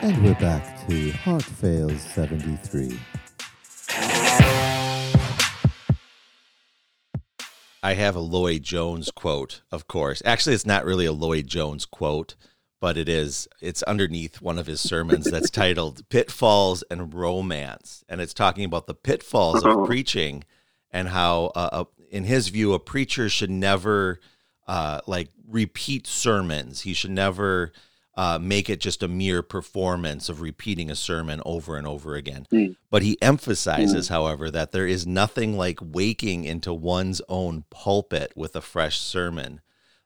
And we're back to Heart Fails 73. I have a Lloyd Jones quote, of course. Actually, it's not really a Lloyd Jones quote, but it is. It's underneath one of his sermons that's titled Pitfalls and Romance. And it's talking about the pitfalls of preaching and how, uh, uh, in his view, a preacher should never uh, like repeat sermons. He should never uh, make it just a mere performance of repeating a sermon over and over again. Mm. But he emphasizes, mm. however, that there is nothing like waking into one's own pulpit with a fresh sermon.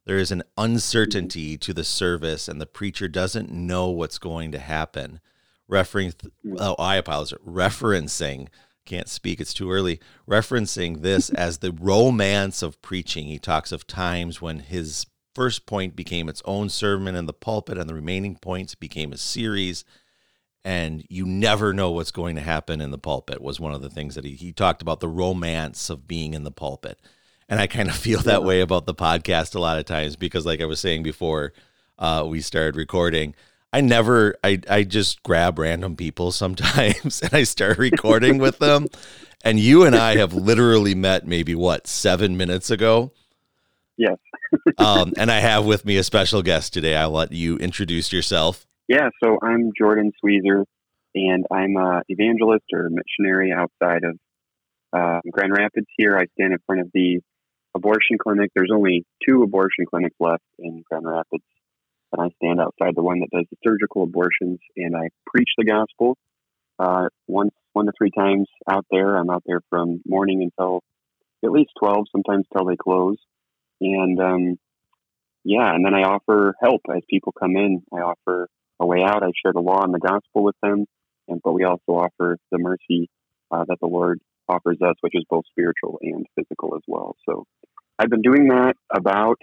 There is an uncertainty to the service, and the preacher doesn't know what's going to happen. Referring, hmm. oh, I apologize. Referencing, can't speak, it's too early. Referencing this as the romance of preaching. He talks of times when his first point became its own sermon in the pulpit, and the remaining points became a series. And you never know what's going to happen in the pulpit, was one of the things that he, he talked about the romance of being in the pulpit. And I kind of feel that way about the podcast a lot of times because, like I was saying before uh, we started recording, I never, I, I just grab random people sometimes and I start recording with them. And you and I have literally met maybe what, seven minutes ago? Yes. um, and I have with me a special guest today. I'll let you introduce yourself. Yeah, so I'm Jordan Sweezer, and I'm an evangelist or missionary outside of uh, Grand Rapids here. I stand in front of the abortion clinic. There's only two abortion clinics left in Grand Rapids, and I stand outside the one that does the surgical abortions, and I preach the gospel uh, once, one to three times out there. I'm out there from morning until at least 12, sometimes till they close. And um, yeah, and then I offer help as people come in. I offer a way out. I share the law and the gospel with them, and but we also offer the mercy uh, that the Lord offers us, which is both spiritual and physical as well. So I've been doing that about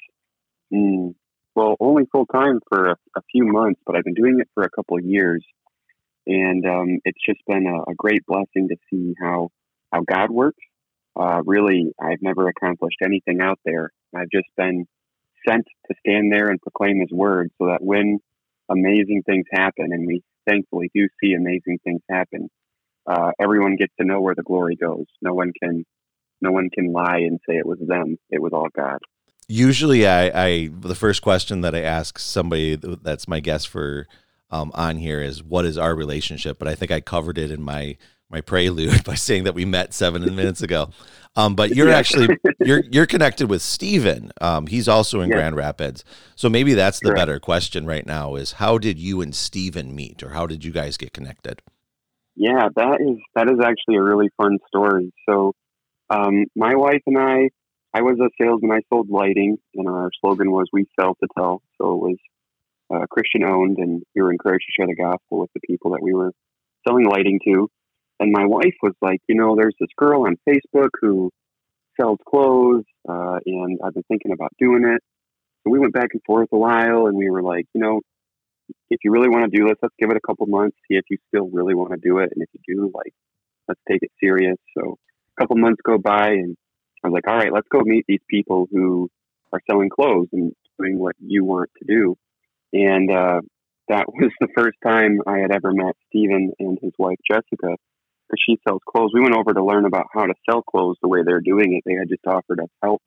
mm, well, only full time for a, a, few months, but I've been doing it for a couple of years, and um, it's just been a, a, great blessing to see how how God works. Uh, really, I've never accomplished anything out there, I've just been sent to stand there and proclaim his word so that when amazing things happen, and we thankfully do see amazing things happen, uh, everyone gets to know where the glory goes. No one can, no one can lie and say it was them. It was all God. Usually, I, I the first question that I ask somebody that's my guest for um, on here is, "What is our relationship?" But I think I covered it in my my prelude by saying that we met seven minutes ago. Um, but you're actually you're you're connected with Steven. Um, he's also in yeah. Grand Rapids. So maybe that's the Correct. better question right now is how did you and Steven meet or how did you guys get connected? Yeah, that is that is actually a really fun story. So um, my wife and I I was a salesman. I sold lighting, and our slogan was "We sell to tell." So it was uh, Christian owned, and we were encouraged to share the gospel with the people that we were selling lighting to. And my wife was like, you know, there's this girl on Facebook who sells clothes, uh, and I've been thinking about doing it. So we went back and forth a while, and we were like, you know, if you really want to do this, let's give it a couple months, see if you still really want to do it, and if you do, like, let's take it serious. So a couple months go by, and I was like, all right, let's go meet these people who are selling clothes and doing what you want to do. And uh, that was the first time I had ever met Steven and his wife Jessica because she sells clothes. We went over to learn about how to sell clothes the way they're doing it. They had just offered us help.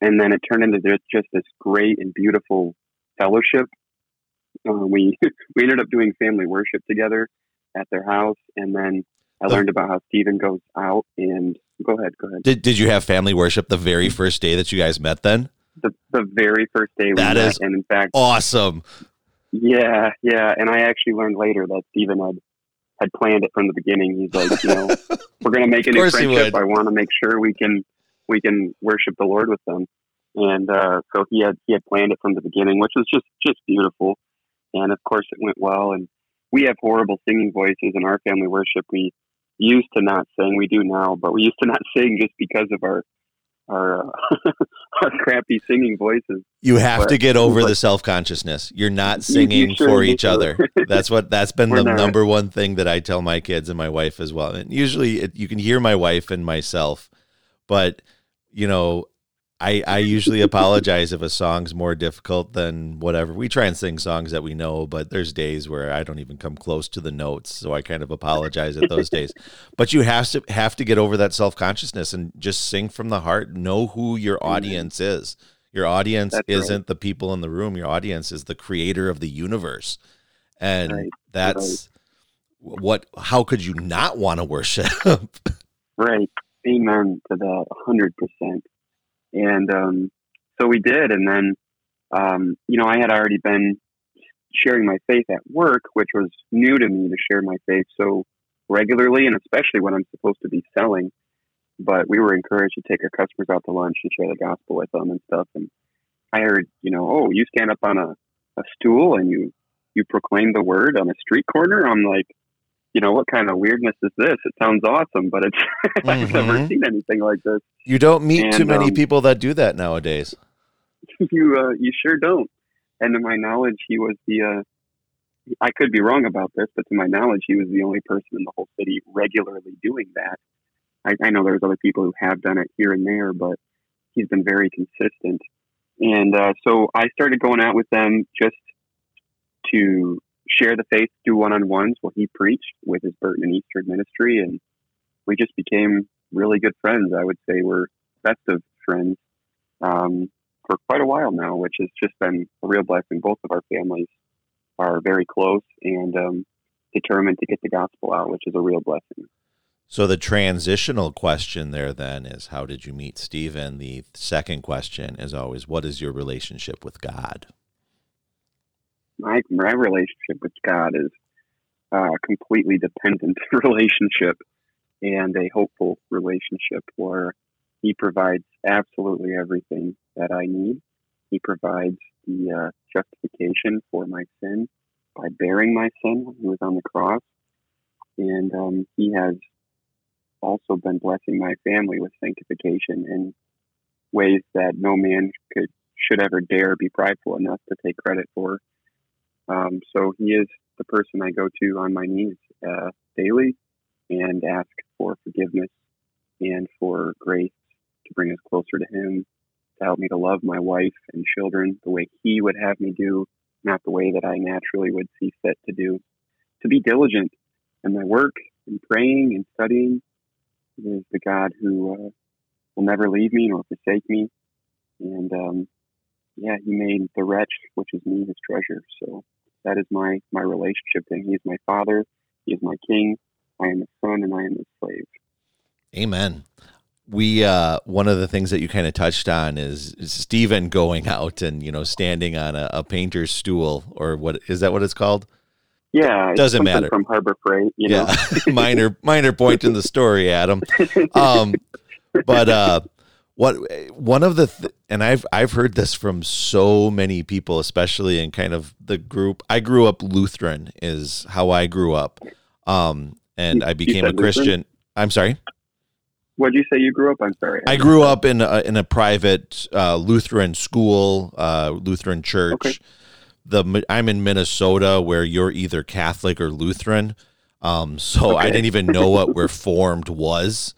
And then it turned into just this great and beautiful fellowship. Uh, we we ended up doing family worship together at their house, and then I learned about how Stephen goes out and go ahead, go ahead. Did Did you have family worship the very first day that you guys met? Then the the very first day we that met, is and in fact, awesome. Yeah, yeah, and I actually learned later that Stephen had had planned it from the beginning. He's like, you know, we're going to make a new friendship. I want to make sure we can we can worship the Lord with them. And uh, so he had he had planned it from the beginning, which was just just beautiful. And of course, it went well. And we have horrible singing voices in our family worship. We used to not sing. We do now, but we used to not sing just because of our our uh, our crappy singing voices. You have but, to get over but, the self consciousness. You're not singing sure for each other. That's what that's been the not. number one thing that I tell my kids and my wife as well. And usually, it, you can hear my wife and myself, but you know, I, I usually apologize if a song's more difficult than whatever. We try and sing songs that we know, but there's days where I don't even come close to the notes, so I kind of apologize at those days. But you have to have to get over that self consciousness and just sing from the heart. Know who your audience is. Your audience That's isn't right. the people in the room. Your audience is the creator of the universe, and Right, that's what. How could you not want to worship? Right. Amen to that, hundred percent. And um, so we did, and then um, you know I had already been sharing my faith at work, which was new to me to share my faith so regularly, and especially when I'm supposed to be selling. But we were encouraged to take our customers out to lunch and share the gospel with them and stuff. And I heard, you know, oh, you stand up on a, a stool and you you proclaim the word on a street corner. I'm like, you know, what kind of weirdness is this? It sounds awesome, but it's I've never Mhm. seen anything like this. you don't meet too many um, people that do that nowadays. you uh, you sure don't. And to my knowledge, he was the. Uh, I could be wrong about this, but to my knowledge, he was the only person in the whole city regularly doing that. I, I know there's other people who have done it here and there, but he's been very consistent. And uh, so I started going out with them just to share the faith, do one-on-ones while he preached with his Burton and Eastern ministry, and we just became really good friends. I would say we're best of friends um, for quite a while now, which has just been a real blessing. Both of our families are very close and um, determined to get the gospel out, which is a real blessing. So the transitional question there then is how did you meet Stephen? The second question is always what is your relationship with God? My my relationship with God is a completely dependent relationship and a hopeful relationship where He provides absolutely everything that I need. He provides the uh, justification for my sin by bearing my sin when He was on the cross, and um, He has also been blessing my family with sanctification in ways that no man could should ever dare be prideful enough to take credit for. Um, so he is the person I go to on my knees uh, daily and ask for forgiveness and for grace to bring us closer to him, to help me to love my wife and children the way he would have me do, not the way that I naturally would see fit to do. To be diligent in my work and praying and studying. Is the God who uh, will never leave me nor forsake me. And um, yeah, he made the wretch, which is me, his treasure. So that is my my relationship to him. He is my father. He is my king. I am his son, and I am his slave. Amen. We uh, one of the things that you kind of touched on is, Stephen going out and you know standing on a, a painter's stool or what is that what it's called? Yeah, Doesn't matter. From Harbor Freight, you know. yeah, minor minor point in the story, Adam. Um, but uh, what one of the th- and I've I've heard this from so many people, especially in kind of the group. I grew up Lutheran, is how I grew up, um, and You- I became a said Lutheran? Christian. I'm sorry. What did you say you grew up? I'm sorry. I grew up in a, in a private uh, Lutheran school, uh, Lutheran church. Okay. The I'm in Minnesota, where you're either Catholic or Lutheran. Um, so I didn't even know what Reformed was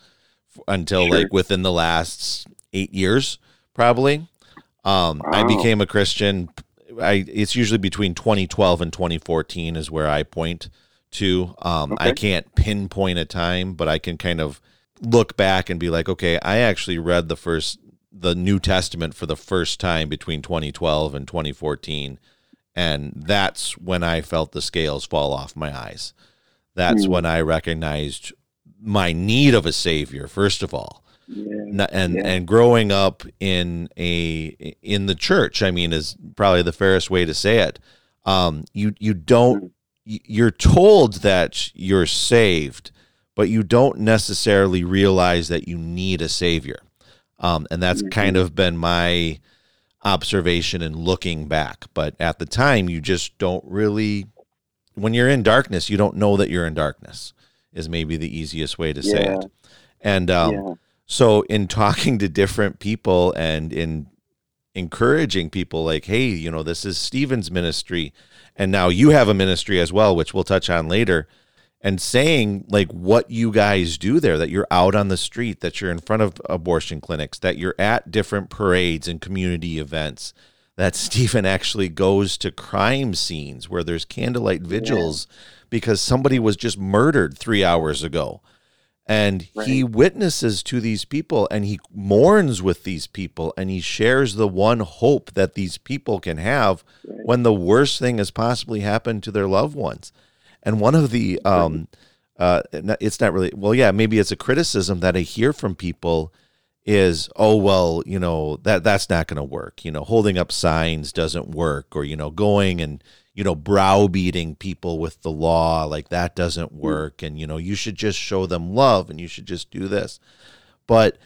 until Sure. like within the last eight years, probably. Um, I became a Christian. I it's usually between 2012 and 2014 is where I point to. Um, I can't pinpoint a time, but I can kind of look back and be like, okay, I actually read the first the New Testament for the first time between 2012 and 2014, and that's when I felt the scales fall off my eyes. That's Hmm. when I recognized my need of a savior. First of all, Yeah. And Yeah. and growing up in a in the church, I mean, is probably the fairest way to say it. Um, you you don't you're told that you're saved, but you don't necessarily realize that you need a savior. Um, and that's Mhm. kind of been my observation and looking back. But at the time, you just don't really. When you're in darkness, you don't know that you're in darkness. Is maybe the easiest way to say Yeah. it. And um, yeah. So, in talking to different people and in encouraging people, like, hey, you know, this is Stephen's ministry, and now you have a ministry as well, which we'll touch on later. and saying like what you guys do there that you're out on the street that you're in front of abortion clinics that you're at different parades and community events that Stephen actually goes to crime scenes where there's candlelight vigils yeah. because somebody was just murdered 3 hours ago and right. he witnesses to these people and he mourns with these people and he shares the one hope that these people can have right. when the worst thing has possibly happened to their loved ones and one of the um uh it's not really well yeah maybe it's a criticism that i hear from people is oh well you know that that's not going to work you know holding up signs doesn't work or you know going and you know, browbeating people with the law, like that doesn't hmm. work. And, you know, you should just show them love and you should just do this. But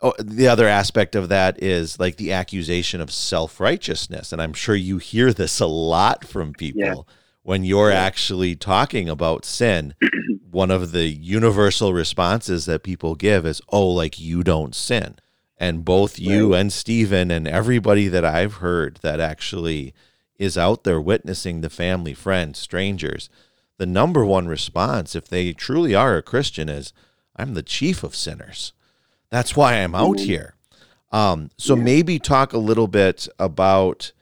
oh, the other aspect of that is like the accusation of self righteousness. And I'm sure you hear this a lot from people. Yeah. When you're yeah. actually talking about sin, one of the universal responses that people give is, oh, like you don't sin. And both you and Stephen and everybody that I've heard that actually is out there witnessing the family, friends, strangers, the number one response, if they truly are a Christian, is I'm the chief of sinners. That's why I'm out mm-hmm. here. Um, so yeah. maybe talk a little bit about.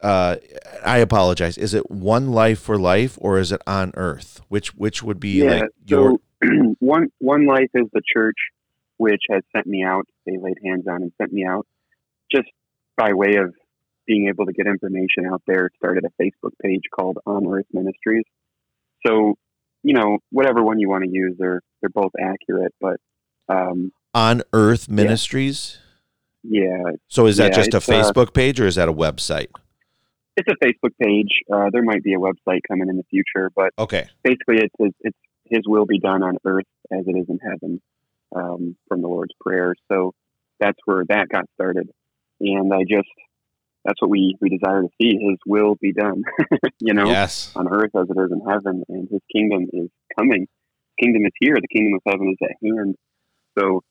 Uh, I apologize. Is it one life for life, or is it on earth? Which which would be yeah, like your so one one life is the church, which has sent me out. They laid hands on and sent me out, just by way of being able to get information out there, started a Facebook page called On Earth Ministries. So, you know, whatever one you want to use, they're they're both accurate. But um, On Earth Ministries. Yeah. So is that yeah, just a uh, Facebook uh, page or is that a website? It's a Facebook page. Uh, there might be a website coming in the future, but okay. Basically, it's it's, it's His will be done on earth as it is in heaven, um, from the Lord's prayer. So that's where that got started, and I just that's what we, we desire to see his will be done you know yes. on earth as it is in heaven and his kingdom is coming. Kingdom is here. The kingdom of heaven is at hand. So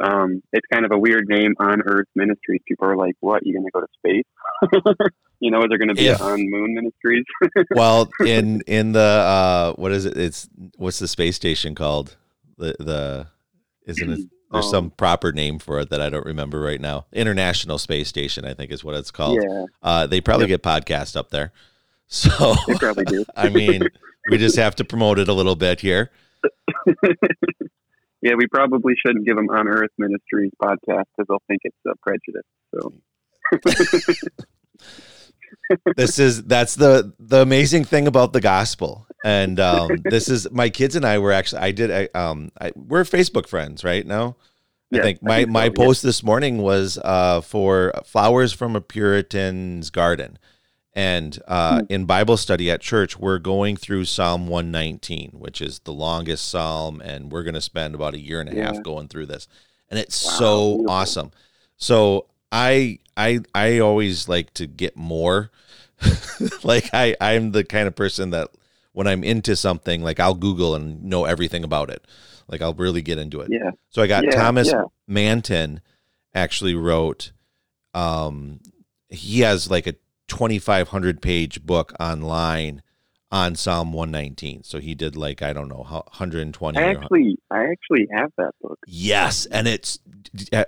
um, it's kind of a weird name on earth ministries people are like what? You're gonna go to space? You know is there gonna be if, on moon ministries? Well in in the uh what is it? It's what's the space station called? The the isn't it there's um, some proper name for it that I don't remember right now. International Space Station, I think, is what it's called. Yeah. Uh, they probably yep. get podcasts up there. So they probably do. I mean, we just have to promote it a little bit here. yeah, we probably shouldn't give them on Earth Ministries podcast because they'll think it's a prejudice. So. this is that's the the amazing thing about the gospel and um, this is my kids and I were actually I did I, um I, we're Facebook friends right now. I think my I think my so, post this morning was uh, for flowers from a Puritan's garden, and uh, mm-hmm. in Bible study at church we're going through Psalm 119, which is the longest psalm, and we're going to spend about a year and a yeah. half going through this, and it's wow, so beautiful. awesome. So I I I always like to get more. like I I'm the kind of person that when I'm into something, like I'll Google and know everything about it. Like I'll really get into it. Yeah. So I got yeah, Thomas yeah. Manton actually wrote um he has like a 2500 page book online on Psalm 119. So he did like I don't know 120 I actually I actually have that book. Yes, and it's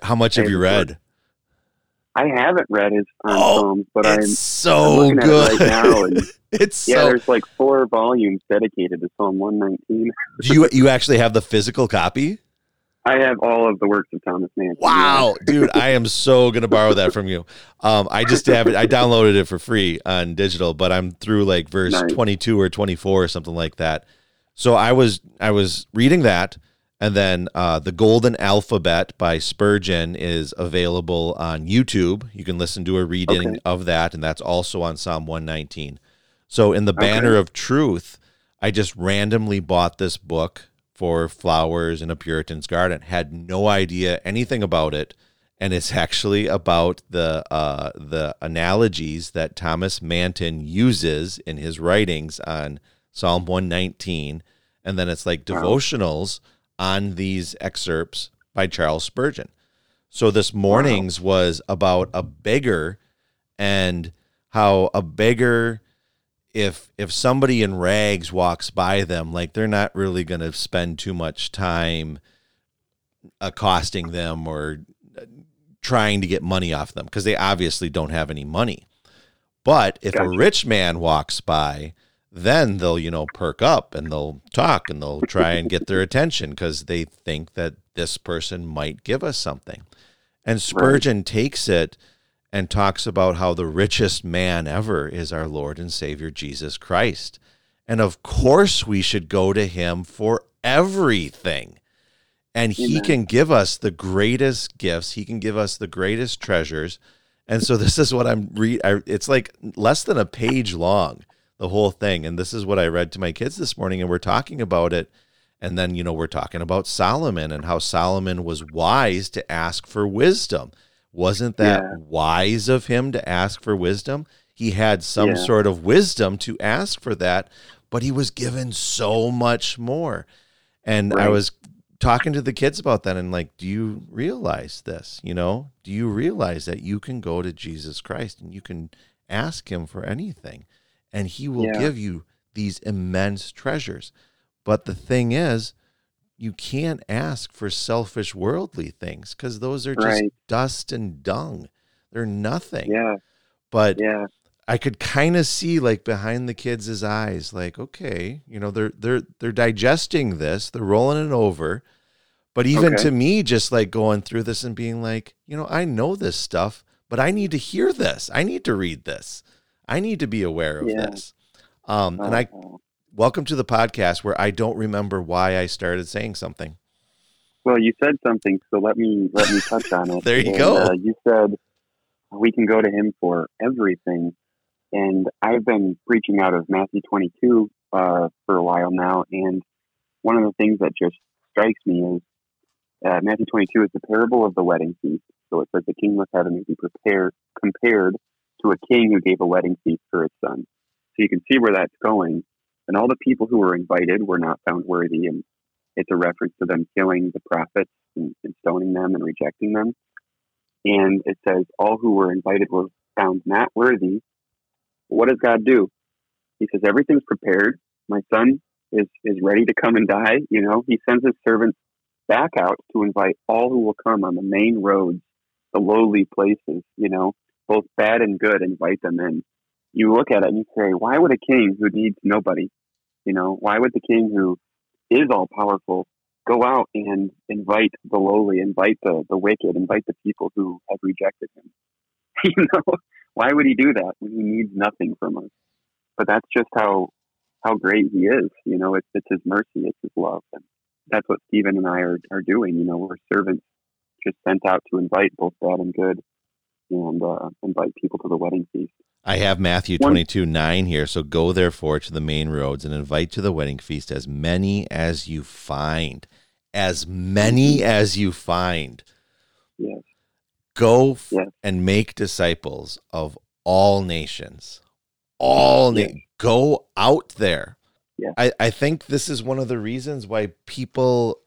how much have you read? I haven't read his um, oh, Psalms, but I'm so I'm good it right now. And it's yeah, so... there's like four volumes dedicated to Psalm 119. Do you you actually have the physical copy? I have all of the works of Thomas Manton. Wow, dude, I am so gonna borrow that from you. Um, I just have it. I downloaded it for free on digital, but I'm through like verse nice. 22 or 24 or something like that. So I was I was reading that and then uh, the Golden Alphabet by Spurgeon is available on YouTube. You can listen to a reading okay. of that, and that's also on Psalm 119. So, in the banner okay. of truth, I just randomly bought this book for flowers in a Puritan's garden. Had no idea anything about it, and it's actually about the uh, the analogies that Thomas Manton uses in his writings on Psalm 119, and then it's like wow. devotionals on these excerpts by Charles Spurgeon. So this morning's wow. was about a beggar and how a beggar if if somebody in rags walks by them, like they're not really going to spend too much time accosting them or uh, trying to get money off them because they obviously don't have any money. But if Gotcha. a rich man walks by, then they'll, you know, perk up and they'll talk and they'll try and get their attention because they think that this person might give us something. And Spurgeon takes it and talks about how the richest man ever is our Lord and Savior Jesus Christ. And of course, we should go to him for everything. And he can give us the greatest gifts, he can give us the greatest treasures. And so this is what I'm read I, it's like less than a page long the whole thing and this is what I read to my kids this morning and we're talking about it and then you know we're talking about Solomon and how Solomon was wise to ask for wisdom. Wasn't that Yeah. wise of him to ask for wisdom? He had some Yeah. sort of wisdom to ask for that, but he was given so much more. And I was talking to the kids about that and like, do you realize this? You know, do you realize that you can go to Jesus Christ and you can ask him for anything and he will Yeah. give you these immense treasures. But the thing is, you can't ask for selfish worldly things because those are just Right. dust and dung. They're nothing. Yeah. But Yeah. I could kind of see like behind the kids' eyes, like, okay, you know, they're they're they're digesting this, they're rolling it over. But even Okay. to me, just like going through this and being like, you know, I know this stuff, but I need to hear this. I need to read this. I need to be aware of Yeah. this. Um, and I Uh, welcome to the podcast where I don't remember why I started saying something. Well, you said something, so let me let me touch on it. There you And, go. Uh, you said we can go to him for everything, and I've been preaching out of Matthew 22 uh, for a while now. And one of the things that just strikes me is uh, Matthew 22 is the parable of the wedding feast. So it says the kingdom of heaven is prepared compared to a king who gave a wedding feast for his son. So you can see where that's going. And all the people who were invited were not found worthy, and it's a reference to them killing the prophets and, and stoning them and rejecting them. And it says, All who were invited were found not worthy. What does God do? He says, Everything's prepared. My son is, is ready to come and die. You know, he sends his servants back out to invite all who will come on the main roads, the lowly places, you know, both bad and good, invite them in. You look at it and you say, Why would a king who needs nobody, you know, why would the king who is all powerful go out and invite the lowly, invite the, the wicked, invite the people who have rejected him. you know, why would he do that when he needs nothing from us? But that's just how how great he is. You know, it's it's his mercy, it's his love, and that's what Stephen and I are are doing. You know, we're servants just sent out to invite both bad and good, and uh, invite people to the wedding feast. I have Matthew 22 9 here. So go therefore to the main roads and invite to the wedding feast as many as you find. As many as you find. Yes, Go f- Yes. and make disciples of all nations. All na- Yes. go out there. Yeah. I, I think this is one of the reasons why people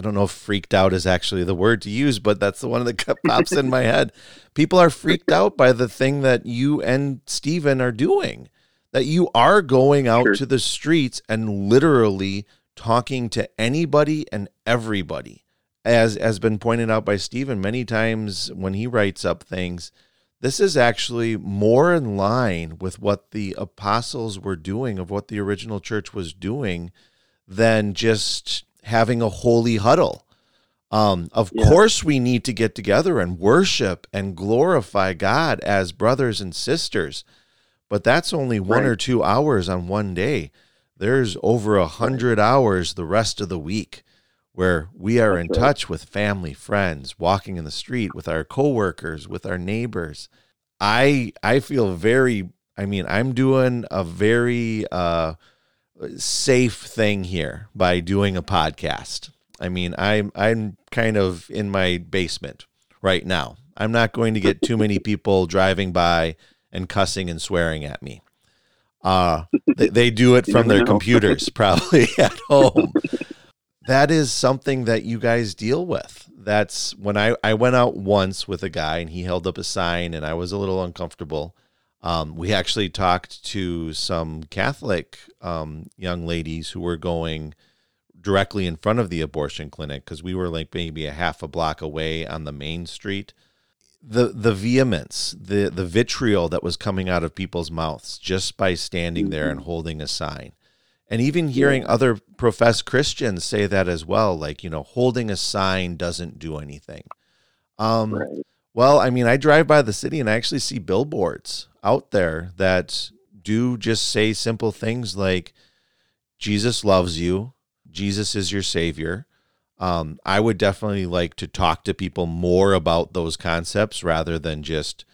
I don't know if freaked out is actually the word to use, but that's the one that pops in my head. People are freaked out by the thing that you and Steven are doing. That you are going out Sure. to the streets and literally talking to anybody and everybody. As has been pointed out by Stephen many times when he writes up things, this is actually more in line with what the apostles were doing, of what the original church was doing, than just having a holy huddle. Um, of Yeah. course, we need to get together and worship and glorify God as brothers and sisters, but that's only one Right. or two hours on one day. There's over a hundred hours the rest of the week where we are in right. touch with family, friends, walking in the street with our coworkers, with our neighbors. I I feel very I mean, I'm doing a very uh safe thing here by doing a podcast. I mean, I'm I'm kind of in my basement right now. I'm not going to get too many people driving by and cussing and swearing at me. Uh, they, they do it from their computers probably at home. that is something that you guys deal with. That's when I, I went out once with a guy and he held up a sign and I was a little uncomfortable. Um, we actually talked to some Catholic um, young ladies who were going directly in front of the abortion clinic because we were like maybe a half a block away on the main street. The the vehemence, the the vitriol that was coming out of people's mouths just by standing there and holding a sign. And even hearing other professed Christians say that as well, like, you know, holding a sign doesn't do anything. Um, Right. Well, I mean, I drive by the city and I actually see billboards out there that do just say simple things like Jesus loves you, Jesus is your savior. Um, I would definitely like to talk to people more about those concepts rather than just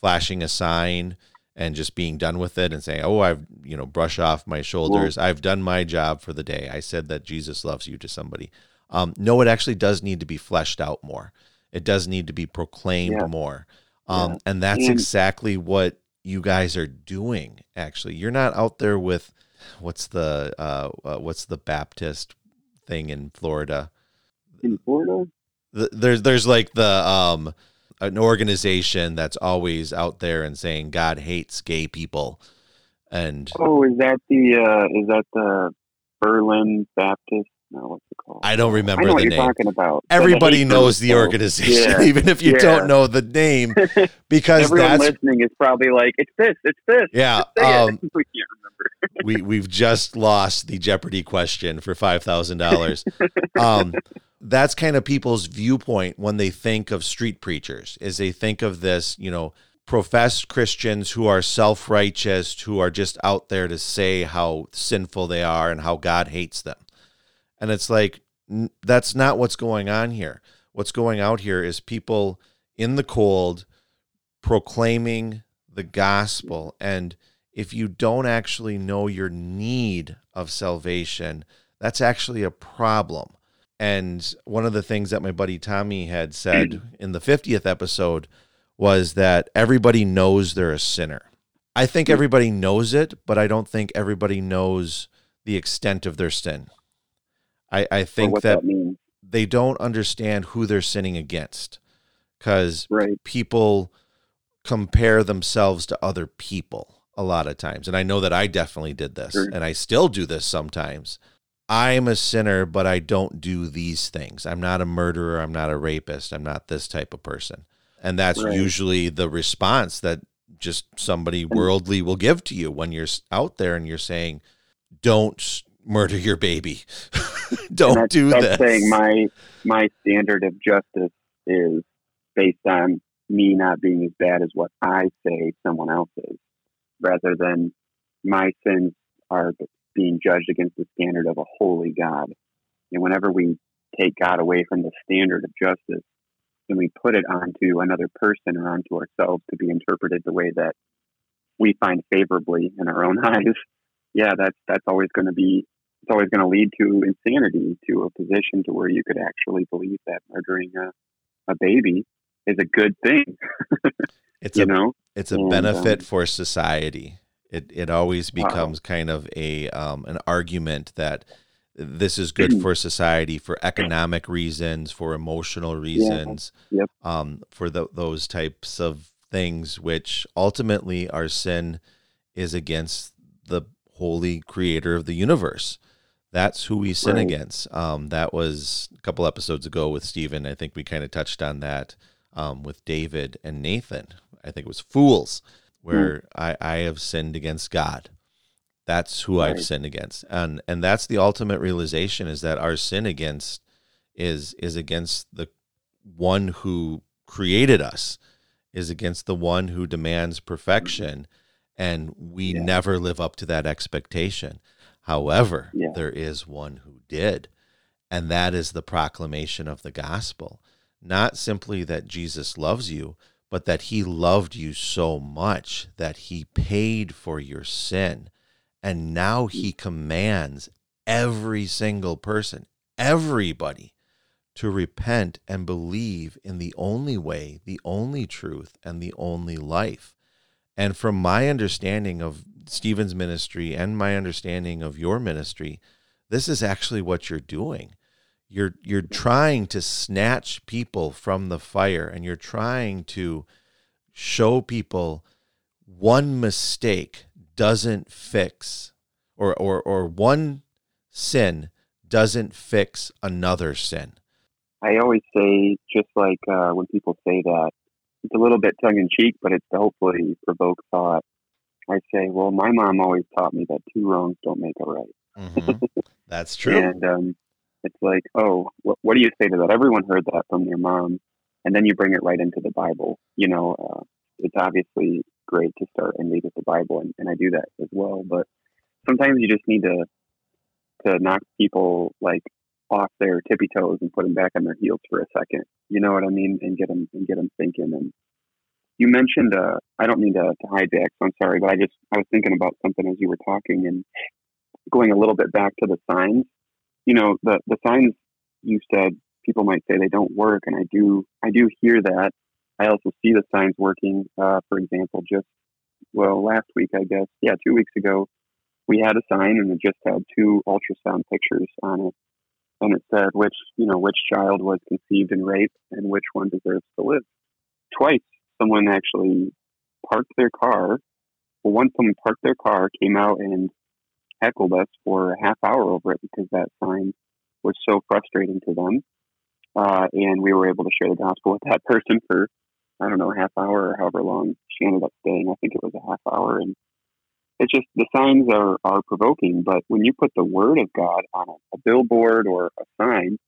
flashing a sign and just being done with it and saying, "Oh, I've you know brush off my shoulders. I've done my job for the day. I said that Jesus loves you to somebody." Um, no, it actually does need to be fleshed out more. It does need to be proclaimed Yeah. more, um, Yeah. and that's And- exactly what you guys are doing. Actually, you're not out there with what's the uh, uh, what's the Baptist thing in Florida. In Florida? The- There's there's like the um an organization that's always out there and saying God hates gay people, and Oh, is that the uh, is that the Berlin Baptist? What's it called? I don't remember I know the what you're talking about. Everybody knows the organization, Yeah. even if you Yeah. don't know the name, because Everyone listening is probably like, "It's this, it's this." yeah. Say it. Um, we can't remember. we we've just lost the Jeopardy question for five thousand dollars. Um, that's kind of people's viewpoint when they think of street preachers, is they think of this, you know, professed Christians who are self righteous, who are just out there to say how sinful they are and how God hates them. And it's like n- that's not what's going on here. What's going out here is people in the cold proclaiming the gospel and if you don't actually know your need of salvation, that's actually a problem. And one of the things that my buddy Tommy had said in the 50th episode was that everybody knows they're a sinner. I think everybody knows it, but I don't think everybody knows the extent of their sin. I, I think that that they don't understand who they're sinning against because right? people compare themselves to other people a lot of times. And I know that I definitely did this, Sure. and I still do this sometimes. I'm a sinner, but I don't do these things. I'm not a murderer. I'm not a rapist. I'm not this type of person. And that's Right. usually the response that just somebody worldly will give to you when you're out there and you're saying, don't murder your baby. don't that's, do that's this. saying my my standard of justice is based on me not being as bad as what I say someone else is, rather than my sins are being judged against the standard of a holy God. And whenever we take God away from the standard of justice, and we put it onto another person or onto ourselves to be interpreted the way that we find favorably in our own eyes, yeah, that's that's always going to be it's always going to lead to insanity, to a position to where you could actually believe that murdering a, a baby is a good thing. it's you a know, it's a And, benefit um, for society. It it always Wow. becomes kind of a um, an argument that this is good for society for economic reasons, for emotional reasons, Yep. um, for tho- those types of things, which ultimately our sin is against the holy creator of the universe. That's who we sin Right. against. Um, that was a couple episodes ago with Stephen. I think we kind of touched on that um, with David and Nathan. I think it was fools, where I, I have sinned against God. That's who I've sinned against, and and that's the ultimate realization is that our sin against is is against the one who created us, is against the one who demands perfection, and we Yeah. never live up to that expectation. However, Yeah. there is one who did, and that is the proclamation of the gospel. Not simply that Jesus loves you, but that he loved you so much that he paid for your sin. And now he commands every single person, everybody, to repent and believe in the only way, the only truth, and the only life. And from my understanding of Stephen's ministry and my understanding of your ministry, this is actually what you're doing. You're you're trying to snatch people from the fire and you're trying to show people one mistake doesn't fix or or or one sin doesn't fix another sin. I always say, just like uh, when people say that, it's a little bit tongue in cheek, but it's to hopefully provoke thought. I say, well, my mom always taught me that two wrongs don't make a right. Mm-hmm. That's true. and um, it's like, oh, what, what, do you say to that? Everyone heard that from their mom, and then you bring it right into the Bible. You know, uh, it's obviously great to start and lead with the Bible, and, and I do that as well. But sometimes you just need to to knock people like off their tippy toes and put them back on their heels for a second. You know what I mean? And get them and get them thinking. And you mentioned, uh, I don't mean to, to hijack, so I'm sorry, but I just I was thinking about something as you were talking and going a little bit back to the signs. You know, the the signs you said people might say they don't work, and I do I do hear that. I also see the signs working. Uh, for example, just well last week, I guess, yeah, two weeks ago, we had a sign and it just had two ultrasound pictures on it and it said which you know which child was conceived in rape and which one deserves to live. Twice, someone actually parked their car. Well, once someone parked their car, came out and heckled us for a half hour over it because that sign was so frustrating to them. Uh, and we were able to share the gospel with that person for I don't know half hour or however long she ended up staying. I think it was a half hour, and it's just the signs are, are provoking, but when you put the word of God on a, a billboard or a sign,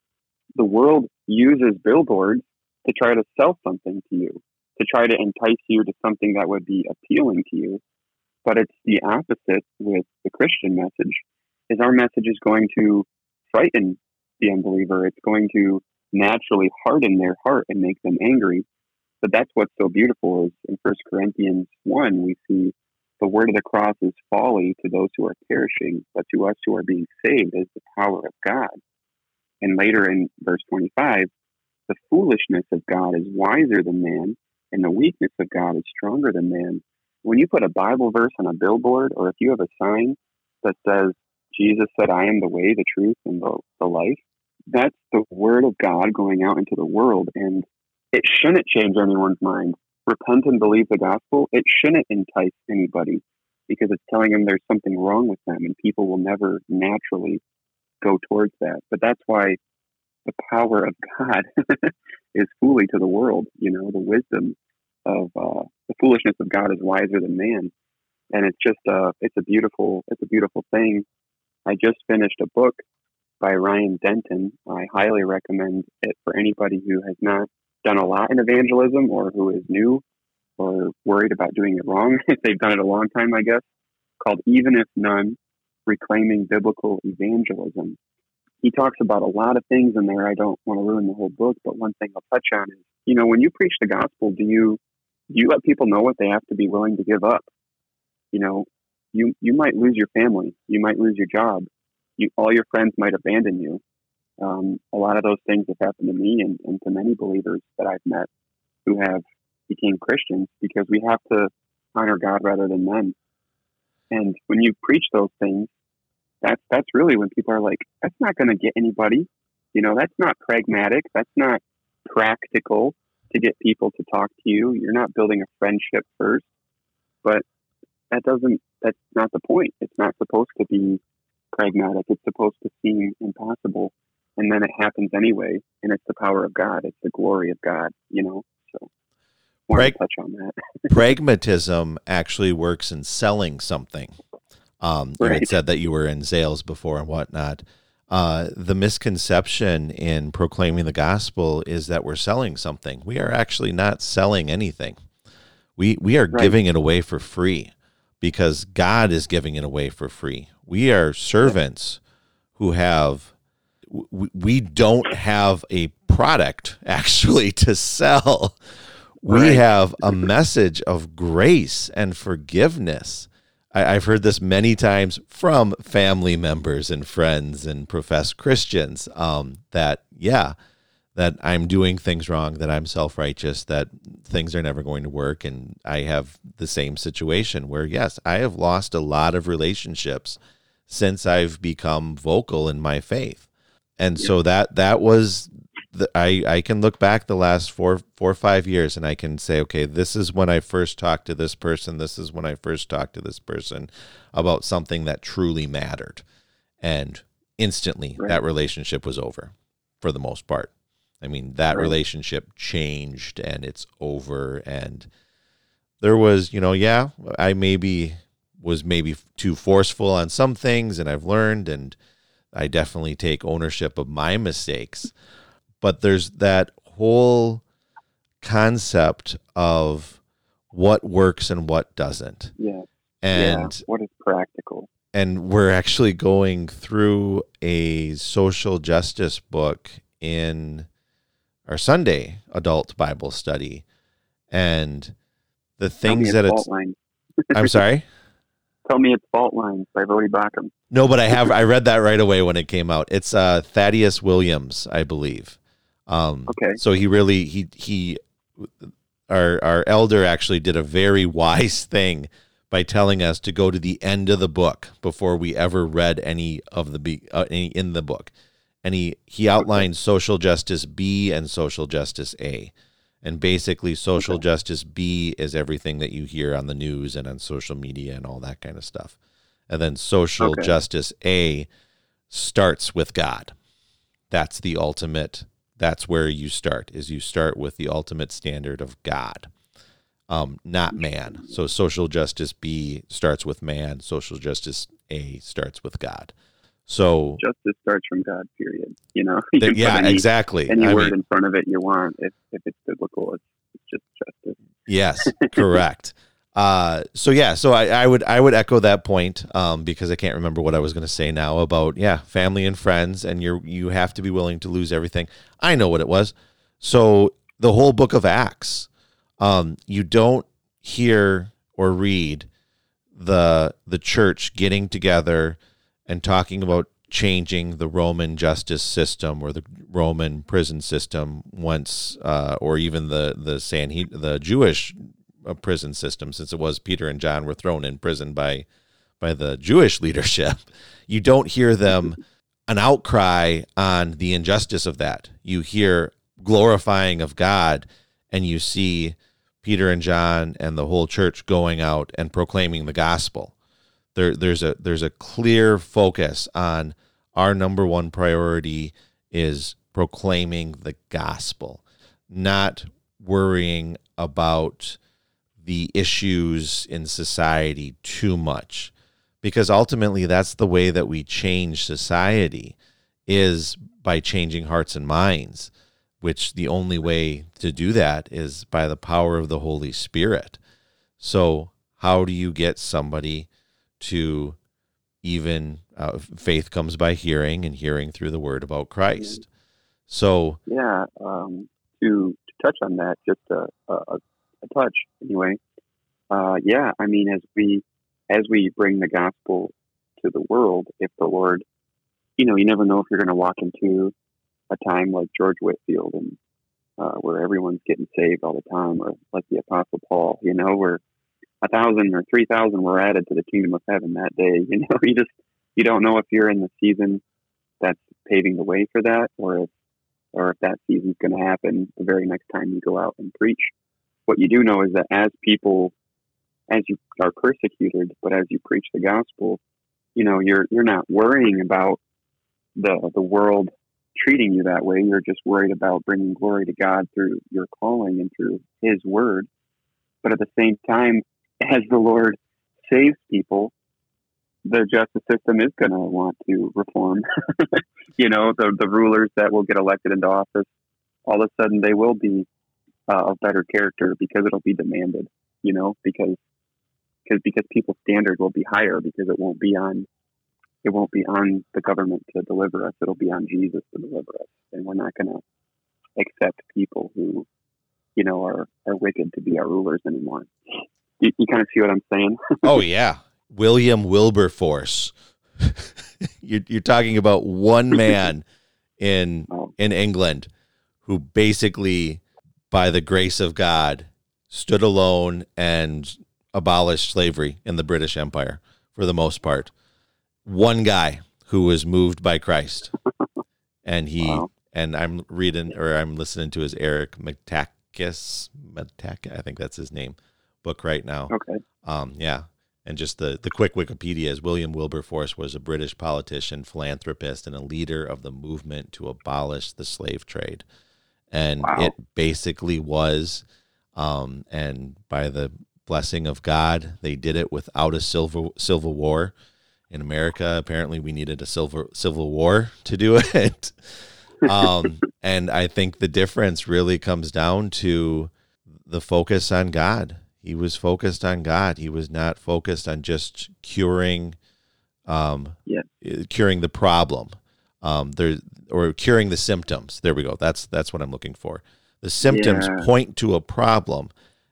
the world uses billboards to try to sell something to you, to try to entice you to something that would be appealing to you. But it's the opposite with the Christian message. Is our message is going to frighten the unbeliever. It's going to naturally harden their heart and make them angry. But that's what's so beautiful is in First Corinthians one we see the word of the cross is folly to those who are perishing, but to us who are being saved is the power of God. And later in verse 25, the foolishness of God is wiser than man, and the weakness of God is stronger than man. When you put a Bible verse on a billboard, or if you have a sign that says, Jesus said, I am the way, the truth, and the, the life, that's the word of God going out into the world. And it shouldn't change anyone's mind repent and believe the gospel, it shouldn't entice anybody because it's telling them there's something wrong with them and people will never naturally go towards that. But that's why the power of God is fully to the world. You know, the wisdom of uh, the foolishness of God is wiser than man, and it's just uh, it's a beautiful it's a beautiful thing. I just finished a book by Ryan Denton. I highly recommend it for anybody who has not done a lot in evangelism or who is new or worried about doing it wrong, if they've done it a long time, I guess, called Even If None Reclaiming Biblical Evangelism. He talks about a lot of things in there. I don't want to ruin the whole book, but one thing I'll touch on is, you know, when you preach the gospel, do you do you let people know what they have to be willing to give up? You know, you you might lose your family, you might lose your job, you all your friends might abandon you, um, a lot of those things have happened to me and, and to many believers that I've met who have became Christians because we have to honor God rather than men. And when you preach those things, that's that's really when people are like, that's not going to get anybody. You know, that's not pragmatic. That's not practical to get people to talk to you. You're not building a friendship first. But that doesn't. That's not the point. It's not supposed to be pragmatic. It's supposed to seem impossible and then it happens anyway, and it's the power of God. It's the glory of God, you know. So, Prag- to touch on that. pragmatism actually works in selling something. Um, right. Had said that you were in sales before and whatnot. Uh, the misconception in proclaiming the gospel is that we're selling something. We are actually not selling anything. We we are right. giving it away for free because God is giving it away for free. We are servants who have we don't have a product actually to sell. We right. have a message of grace and forgiveness. I, have heard this many times from family members and friends and professed Christians um, that, yeah, that I'm doing things wrong, that I'm self righteous, that things are never going to work. And I have the same situation where, yes, I have lost a lot of relationships since I've become vocal in my faith and so that that was the, I I can look back the last four four or five years and I can say, okay, this is when I first talked to this person. This is when I first talked to this person about something that truly mattered, and instantly Right. that relationship was over, for the most part. I mean, that Right. relationship changed and it's over. And there was, you know, yeah, I maybe was maybe too forceful on some things, and I've learned, and I definitely take ownership of my mistakes. But there's that whole concept of what works and what doesn't. Yeah. And yeah. What is practical? and we're actually going through a social justice book in our Sunday adult Bible study. And the things that it's. I'm sorry. Tell me it's fault lines by Voddie Baucham. No, but I have I read that right away when it came out. It's uh Thaddeus Williams, I believe. Um Okay. so he really he he our our elder actually did a very wise thing by telling us to go to the end of the book before we ever read any of the be uh, any in the book. And he he outlined social justice B and social justice A. And basically social Okay. justice B is everything that you hear on the news and on social media and all that kind of stuff. And then social Okay. justice A starts with God. That's the ultimate that's where you start is you start with the ultimate standard of God. Um, not man. So social justice B starts with man, social justice A starts with God. So Justice starts from God. Period. You know. You th- can put yeah, any, exactly. Any I word mean, in front of it you want. If if it's biblical, it's, it's just justice. Yes, correct. Uh, so yeah, so I, I would I would echo that point um, because I can't remember what I was going to say now about yeah family and friends and you you have to be willing to lose everything. I know what it was. So the whole book of Acts, um, you don't hear or read the the church getting together and talking about changing the Roman justice system or the Roman prison system once, uh, or even the the Sanhed- the Jewish uh, prison system, since it was Peter and John were thrown in prison by by the Jewish leadership. You don't hear them an outcry on the injustice of that. You hear glorifying of God, and you see Peter and John and the whole church going out and proclaiming the gospel. There, there's a there's a clear focus on our number one priority is proclaiming the gospel, not worrying about the issues in society too much because ultimately that's the way that we change society is by changing hearts and minds which the only way to do that is by the power of the holy spirit so how do you get somebody to even uh, faith comes by hearing and hearing through the word about christ so Yeah. Um, to to touch on that, just a, a, a touch anyway. Uh, yeah. I mean, as we as we bring the gospel to the world, if the Lord, you know, you never know if you're going to walk into a time like George Whitefield and uh, where everyone's getting saved all the time, or like the Apostle Paul, you know, where a thousand or three thousand were added to the kingdom of heaven that day. You know, you just you don't know if you're in the season that's paving the way for that, or if or if that season's going to happen the very next time you go out and preach. What you do know is that as people, as you are persecuted, but as you preach the gospel, you know you're you're not worrying about the the world treating you that way. You're just worried about bringing glory to God through your calling and through His word. But at the same time, as the Lord saves people, the justice system is going to want to reform. you know, the the rulers that will get elected into office, all of a sudden they will be uh, of better character because it'll be demanded. You know, because because because people's standard will be higher because it won't be on it won't be on the government to deliver us. It'll be on Jesus to deliver us, and we're not going to accept people who you know are are wicked to be our rulers anymore. You, you kind of see what I'm saying? oh yeah, William Wilberforce. you're, you're talking about one man in Oh. in England who basically, by the grace of God, stood alone and abolished slavery in the British Empire for the most part. One guy who was moved by Christ, and he Wow. and I'm reading or I'm listening to his Eric Metaxas, Metaxas, I think that's his name, book right now. Okay. Um, yeah, and just the the quick Wikipedia is William Wilberforce was a British politician, philanthropist, and a leader of the movement to abolish the slave trade, and Wow. it basically was, um, and by the blessing of God, they did it without a civil civil war. In America, apparently, we needed a silver civil war to do it. um, and I think the difference really comes down to the focus on God. He was focused on God. He was not focused on just curing, um, Yes. uh, curing the problem, um, there or curing the symptoms. There we go. That's that's what I'm looking for. The symptoms Yeah. point to a problem,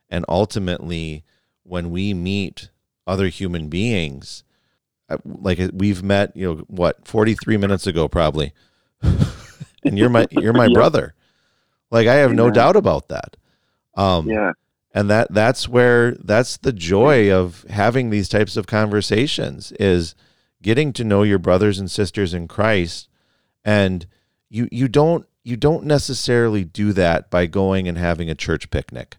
and ultimately, when we meet other human beings, uh, like uh, we've met, you know, what 43 minutes ago, probably, and you're my you're my Yeah. brother. Like I have no doubt about that. Um, Yeah. and that that's where that's the joy of having these types of conversations is getting to know your brothers and sisters in Christ and you you don't you don't necessarily do that by going and having a church picnic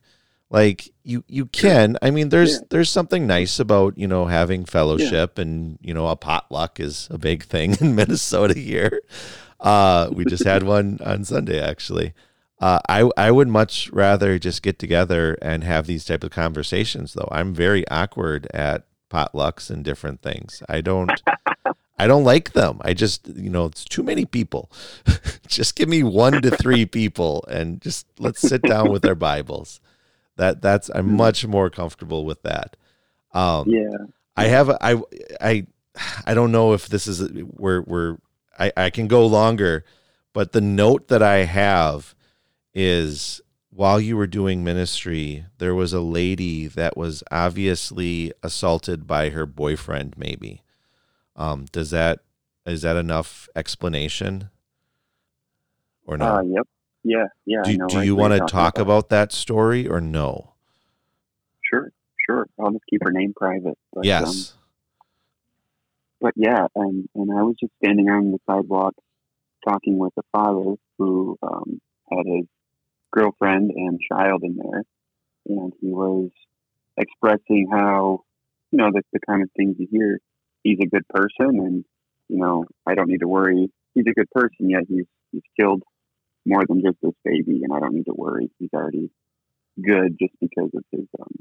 like you you can i mean there's Yeah. there's something nice about you know having fellowship and you know a potluck is a big thing in minnesota here uh we just had one on sunday actually uh, I I would much rather just get together and have these type of conversations though. I'm very awkward at potlucks and different things. I don't I don't like them. I just you know it's too many people. just give me one to three people and just let's sit down with our Bibles. That that's I'm much more comfortable with that. Um, Yeah. I have I I I don't know if this is where we're I, I can go longer, but the note that I have is while you were doing ministry, there was a lady that was obviously assaulted by her boyfriend, maybe. Um, does that is that enough explanation? Or not? Uh, yep. Yeah. Yeah. Do do right you want to talk about that story or no? Sure. Sure. I'll just keep her name private. But, Um, yes. but yeah, and and I was just standing on the sidewalk talking with a father who um, had his girlfriend and child in there, and he was expressing how you know the the kind of things you hear. He's a good person, and you know I don't need to worry. He's a good person, yet he's he's killed more than just this baby, and I don't need to worry. He's already good just because of his um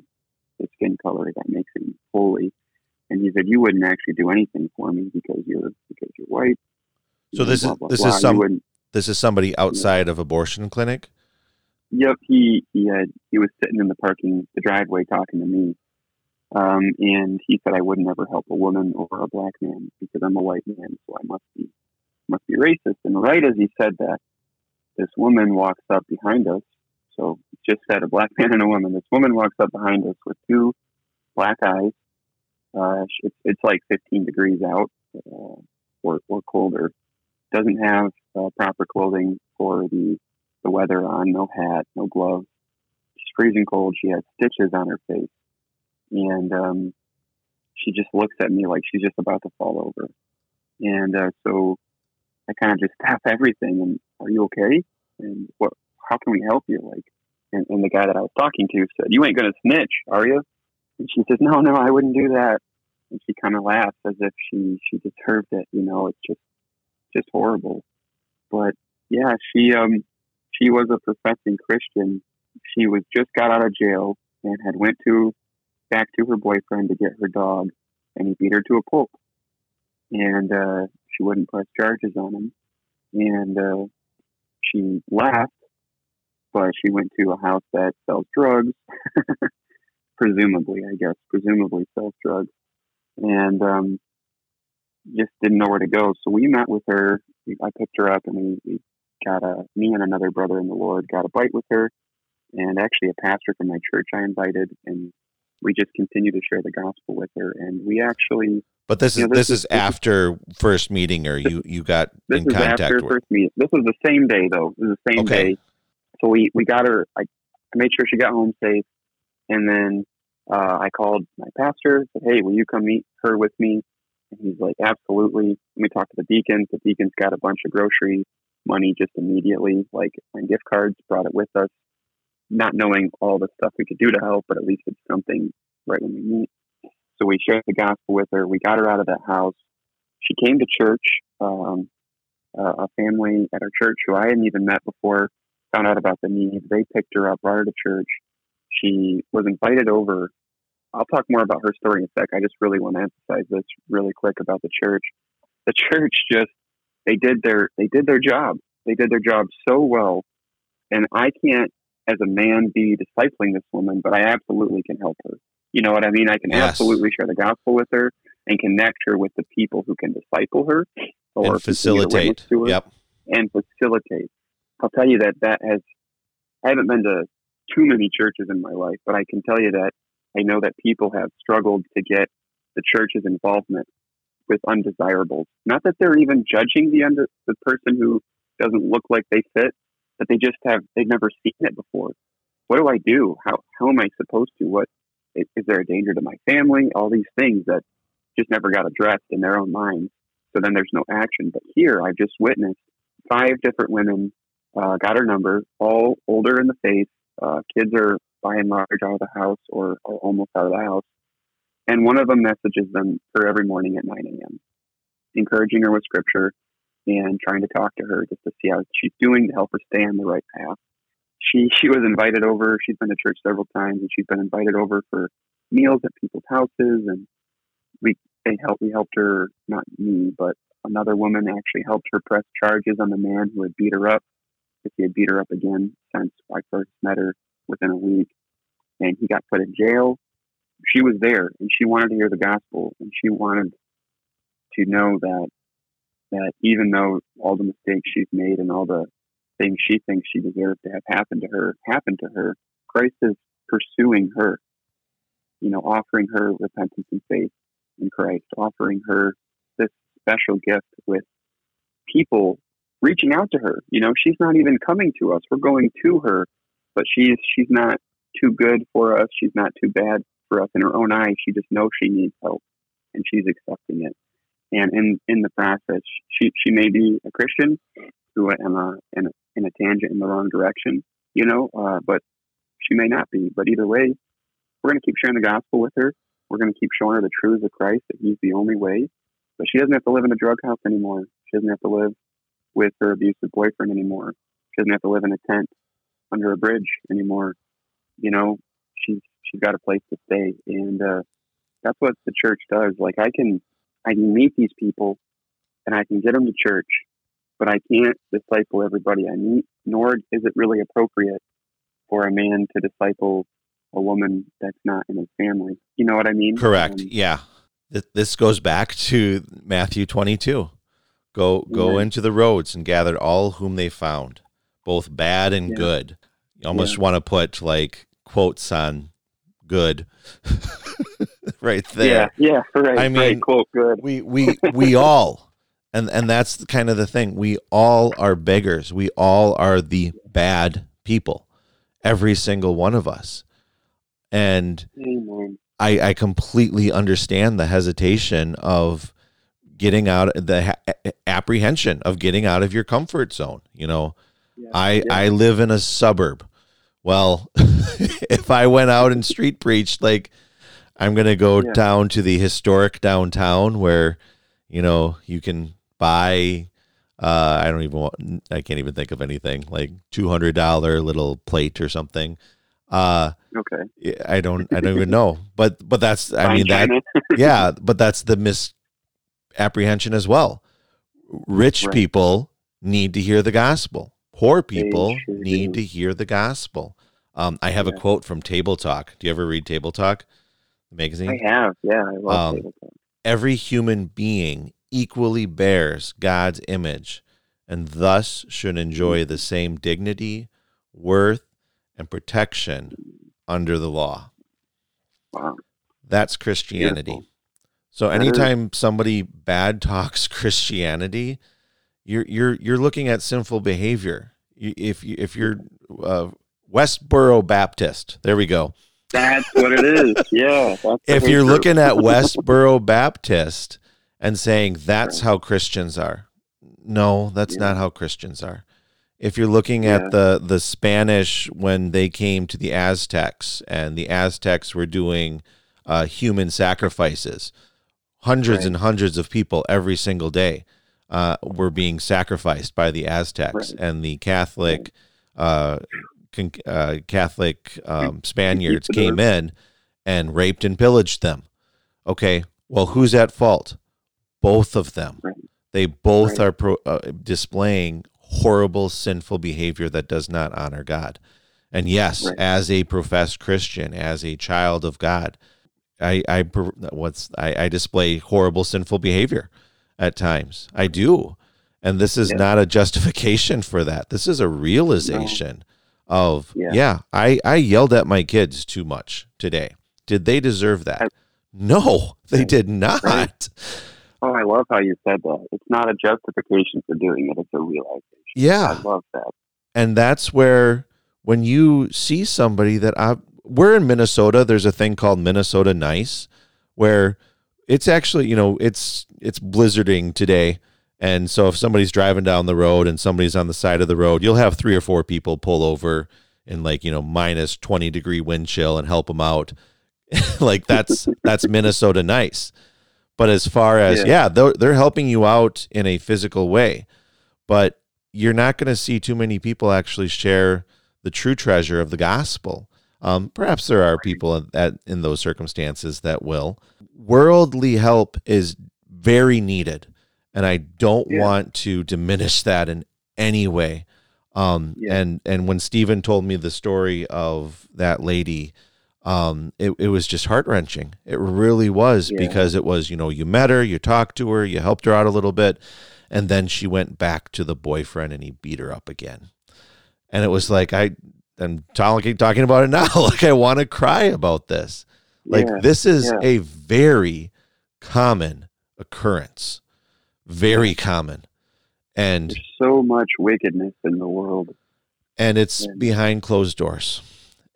his skin color that makes him holy. And he said, "You wouldn't actually do anything for me because you're because you're white." So this is- blah, blah, this is blah. You some- This is somebody outside of abortion clinic. Yep, he he had he was sitting in the parking the driveway talking to me, um, and he said I would never help a woman or a black man because I'm a white man, so I must be must be racist. And right as he said that, this woman walks up behind us. So just said a black man and a woman. This woman walks up behind us with two black eyes. Uh, it's it's like 15 degrees out, uh, or or colder. Doesn't have uh, proper clothing for the the weather on, no hat, no gloves. She's freezing cold. She has stitches on her face. And um, she just looks at me like she's just about to fall over. And uh, so I kind of just tap everything and, are you okay? And what, how can we help you? Like, and, and the guy that I was talking to said, you ain't to snitch, are you? And she says, no, no, I wouldn't do that. And she kind of laughs as if she, she deserved it. You know, it's just, just horrible. But yeah, she, um, she was a professing Christian. She was just got out of jail and had went to back to her boyfriend to get her dog, and he beat her to a pulp. And uh, she wouldn't press charges on him, and uh, she left, but she went to a house that sells drugs, presumably, I guess, presumably sells drugs, and um, just didn't know where to go. So we met with her. I picked her up, and we, we got a me and another brother in the Lord got a bite with her, and actually a pastor from my church I invited, and we just continue to share the gospel with her, and we actually But this is Yeah, this, this is, is- this after first meeting, or you you got this in is contact after with. first meet. This was the same day though. It was the same Okay. day, so we we got her. I, I made sure she got home safe, and then uh, I called my pastor. Said, "Hey, will you come meet her with me?" And he's like, "Absolutely." Let me talk to the deacons. The deacons got a bunch of groceries money just immediately, like on gift cards, brought it with us, not knowing all the stuff we could do to help, but at least it's something right when we meet. So we shared the gospel with her. We got her out of that house. She came to church. Um, uh, a family at our church who I hadn't even met before found out about the need. They picked her up, brought her to church. She was invited over. I'll talk more about her story in a sec. I just really want to emphasize this really quick about the church. The church just they did their they did their job. They did their job so well, and I can't, as a man, be discipling this woman, but I absolutely can help her. You know what I mean? I can Yes. absolutely share the gospel with her and connect her with the people who can disciple her or and continue to witness facilitate. to her Yep. and facilitate. I'll tell you that that has, I haven't been to too many churches in my life, but I can tell you that I know that people have struggled to get the church's involvement with undesirables. Not that they're even judging the under, the person who doesn't look like they fit, but they just have they've never seen it before. What do I do? How how am I supposed to? What is, there a danger to my family? All these things that just never got addressed in their own minds. So then there's no action. But here I've just witnessed five different women uh, got her number, all older in the faith. Uh, kids are by and large out of the house or, or almost out of the house. And one of them messages them her every morning at 9 a.m., encouraging her with scripture and trying to talk to her just to see how she's doing to help her stay on the right path. She she was invited over. She's been to church several times, and she's been invited over for meals at people's houses. And we they helped we helped her, not me, but another woman actually helped her press charges on the man who had beat her up. Because he had beat her up again since I first met her within a week, and he got put in jail. She was there, and she wanted to hear the gospel, and she wanted to know that that even though all the mistakes she's made and all the things she thinks she deserved to have happened to her happened to her, Christ is pursuing her. You know, offering her repentance and faith in Christ, offering her this special gift with people reaching out to her. You know, she's not even coming to us. We're going to her, but she's she's not too good for us. She's not too bad for us in her own eyes. She just knows she needs help, and she's accepting it. And in in the process, she she may be a Christian who am a in a, in a tangent in the wrong direction, you know, uh, but she may not be. But either way, we're going to keep sharing the gospel with her. We're going to keep showing her the truths of Christ that He's the only way. But she doesn't have to live in a drug house anymore. She doesn't have to live with her abusive boyfriend anymore. She doesn't have to live in a tent under a bridge anymore. You know, she's she's got a place to stay, and uh, that's what the church does. Like I can I can meet these people, and I can get them to church, but I can't disciple everybody I meet. Nor is it really appropriate for a man to disciple a woman that's not in his family. You know what I mean? Correct. Um, yeah. This goes back to Matthew 22. Go go Amen. into the roads and gather all whom they found, both bad and Yeah. good. You almost want to put like quotes on good right there. Yeah, yeah, right. I mean, right, quote, good. we we we all and and that's kind of the thing we all are beggars we all are the bad people every single one of us and Amen. i i completely understand the hesitation of getting out the ha- apprehension of getting out of your comfort zone you know Yeah, i yeah. i live in a suburb well if i went out and street preached like i'm going to go Yeah. down to the historic downtown where you know you can buy uh i don't even want i can't even think of anything like $200 little plate or something uh Okay. i don't i don't even know but but that's i Fine mean that yeah, but that's the misapprehension as well. Rich Right. people need to hear the gospel. Poor people sure need do. to hear the gospel. Um, I have a quote from Table Talk. Do you ever read Table Talk, the magazine? I have. Yeah, I love Um. Every human being equally bears God's image and thus should enjoy the same dignity, worth, and protection under the law. Wow. That's Christianity. Beautiful. So anytime somebody bad talks Christianity, you're you're you're looking at sinful behavior. If you if you're uh, Westboro Baptist, there we go. That's what it is. Yeah. If you're group. looking at Westboro Baptist and saying that's how Christians are, no, that's Yeah. not how Christians are. If you're looking Yeah. at the the Spanish when they came to the Aztecs and the Aztecs were doing uh, human sacrifices, hundreds Right. and hundreds of people every single day uh, were being sacrificed by the Aztecs, Right. and the Catholic uh, con- uh, Catholic um, Spaniards came in and raped and pillaged them. Okay, well, who's at fault? Both of them. Right. They both Right. are pro- uh, displaying horrible, sinful behavior that does not honor God. And yes, Right. as a professed Christian, as a child of God, I, I what's I, I display horrible, sinful behavior at times. I do, and this is Yeah. not a justification for that. This is a realization of Yeah. yeah, I I yelled at my kids too much today. Did they deserve that? I- no, they Right. did not. Right. Oh, I love how you said that. It's not a justification for doing it; it's a realization. Yeah. I love that. and that's where when you see somebody that I we're in Minnesota, there's a thing called Minnesota Nice, where it's actually you know it's it's blizzarding today, and so if somebody's driving down the road and somebody's on the side of the road, you'll have three or four people pull over in like you know minus twenty degree wind chill and help them out. like that's that's Minnesota Nice. But as far as Yeah. yeah, they're, they're helping you out in a physical way, but you're not going to see too many people actually share the true treasure of the gospel. Um, perhaps there are people in, that, in those circumstances that will. Worldly help is very needed, and I don't Yeah. want to diminish that in any way. Um, Yeah. And and when Stephen told me the story of that lady, um, it, it was just heart wrenching. It really was Yeah. because it was you know you met her, you talked to her, you helped her out a little bit, and then she went back to the boyfriend and he beat her up again. And it was like I I'm talking talking about it now. like I want to cry about this. Like this is a very common occurrence. Very common. And There's so much wickedness in the world. and it's Yeah. behind closed doors.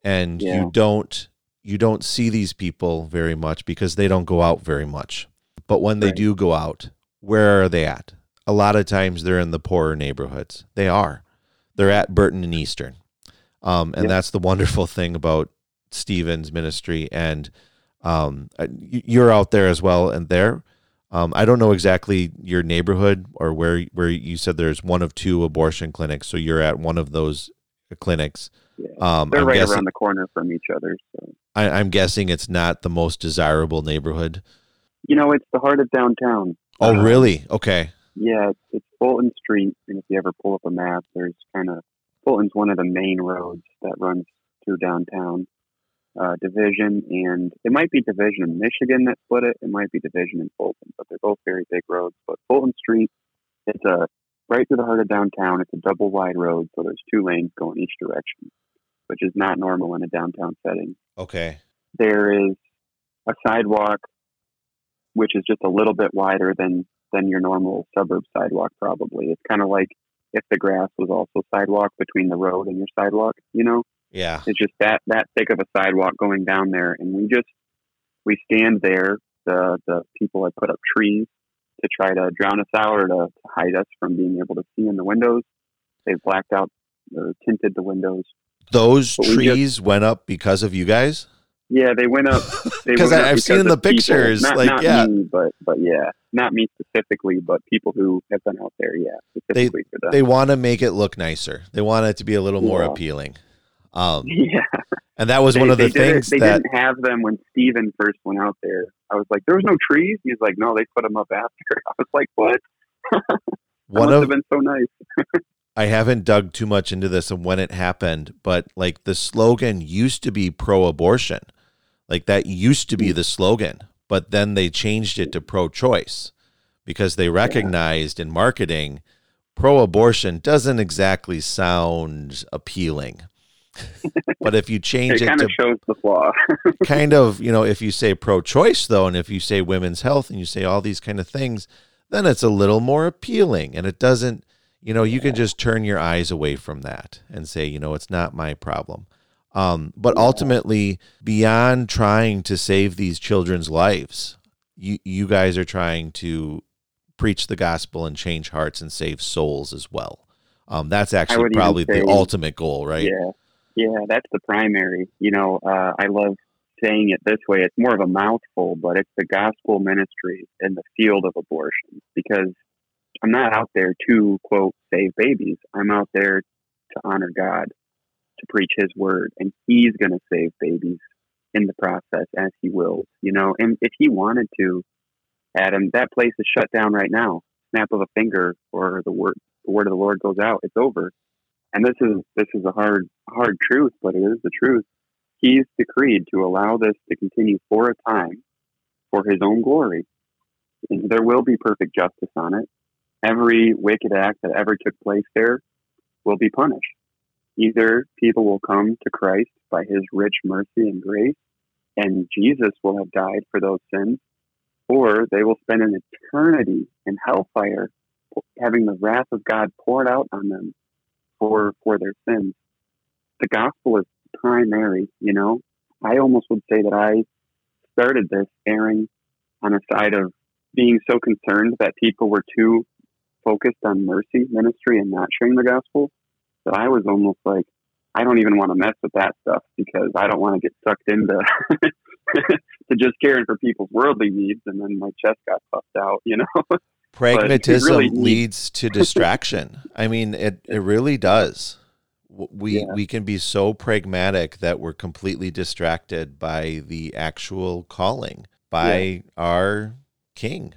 And Yeah. you don't you don't see these people very much because they don't go out very much. But when they Right. do go out, where are they at? A lot of times they're in the poorer neighborhoods. They are. They're at Burton and Eastern. Um, and Yep. that's the wonderful thing about Stephen's ministry. And um, uh, you're out there as well. And there, um, I don't know exactly your neighborhood or where where you said there's one of two abortion clinics. So you're at one of those clinics. Yeah. Um, They're I'm, right guessing, around the corner from each other. So I, I'm guessing it's not the most desirable neighborhood. you know, it's the heart of downtown. Oh, Uh, really? Okay. Yeah, it's, it's Fulton Street, and if you ever pull up a map, there's kind of Fulton's one of the main roads that runs through downtown. Uh, Division and it might be Division in Michigan that split it. It might be Division in Fulton, but they're both very big roads. But Fulton Street, it's a right through the heart of downtown. It's a double wide road, so there's two lanes going each direction, which is not normal in a downtown setting. Okay. There is a sidewalk, which is just a little bit wider than than your normal suburb sidewalk. Probably it's kind of like if the grass was also sidewalk between the road and your sidewalk. You know, Yeah. it's just that that thick of a sidewalk going down there, and we just we stand there. The the people have put up trees to try to drown us out or to, to hide us from being able to see in the windows. They've blacked out or tinted the windows. Those But we trees went up because of you guys? Yeah, they went up. They 'Cause went I- up I've seen because the pictures, Not, like, not yeah. me, but but yeah, not me specifically, but people who have been out there. Yeah, them. They want to make it look nicer. They want it to be a little more appealing. Um, yeah, and that was they, one of the things they that didn't have them when Steven first went out there. I was like, there was no trees. He's like, no, they put them up after. I was like, what? One of have been so nice. I haven't dug too much into this and when it happened, but like the slogan used to be pro-abortion. Like that used to be the slogan, but then they changed it to pro-choice because they recognized in marketing pro-abortion doesn't exactly sound appealing. But if you change It it kind to of shows the flaw. kind of, you know, if you say pro choice, though, and if you say women's health and you say all these kind of things, then it's a little more appealing. And it doesn't, you know, you can just turn your eyes away from that and say, you know, it's not my problem. Um, but ultimately, beyond trying to save these children's lives, you, you guys are trying to preach the gospel and change hearts and save souls as well. Um, that's actually probably say- the ultimate goal, right? Yeah, yeah, that's the primary. You know, uh, I love saying it this way. It's more of a mouthful, but it's the gospel ministry in the field of abortion because I'm not out there to quote save babies. I'm out there to honor God, to preach His word, and He's going to save babies in the process as He wills. You know, and if He wanted to, Adam, that place is shut down right now. Snap of a finger, or the word the word of the Lord goes out. It's over and this is this is a hard hard truth, but it is the truth. He's decreed to allow this to continue for a time for his own glory. And there will be perfect justice on it. Every wicked act that ever took place there will be punished. Either people will come to Christ by his rich mercy and grace, and Jesus will have died for those sins, or they will spend an eternity in hellfire having the wrath of God poured out on them for for their sins. The gospel is primary, you know. I almost would say that I started this erring on a side of being so concerned that people were too focused on mercy ministry and not sharing the gospel that I was almost like I don't even want to mess with that stuff because I don't want to get sucked into to just caring for people's worldly needs and then my chest got puffed out, you know. Pragmatism really leads to distraction. I mean, it, it really does. We Yeah. we can be so pragmatic that we're completely distracted by the actual calling by our king.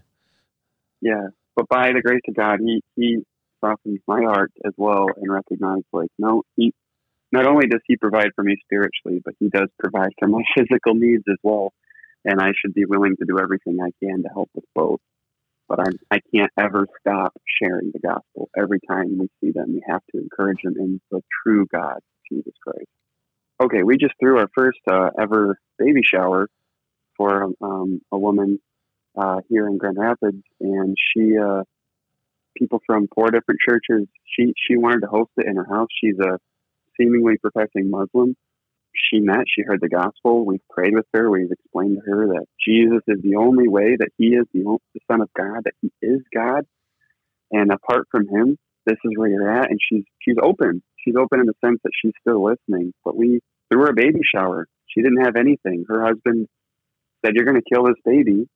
Yeah, but by the grace of God, he he softened my heart as well and recognizes like, no, he not only does he provide for me spiritually, but he does provide for my physical needs as well, and I should be willing to do everything I can to help with both. But I'm I can't ever stop sharing the gospel. Every time we see them, we have to encourage them in the true God, Jesus Christ. Okay, we just threw our first uh, ever baby shower for um, a woman uh, here in Grand Rapids, and she uh, people from four different churches. She she wanted to host it in her house. She's a seemingly professing Muslim. She met. She heard the gospel. We've prayed with her. We've explained to her that Jesus is the only way. That He is the, o- the Son of God. That He is God, and apart from Him, this is where you're at. And she's she's open. She's open in the sense that she's still listening. But we threw her a baby shower. She didn't have anything. Her husband said, "You're going to kill this baby."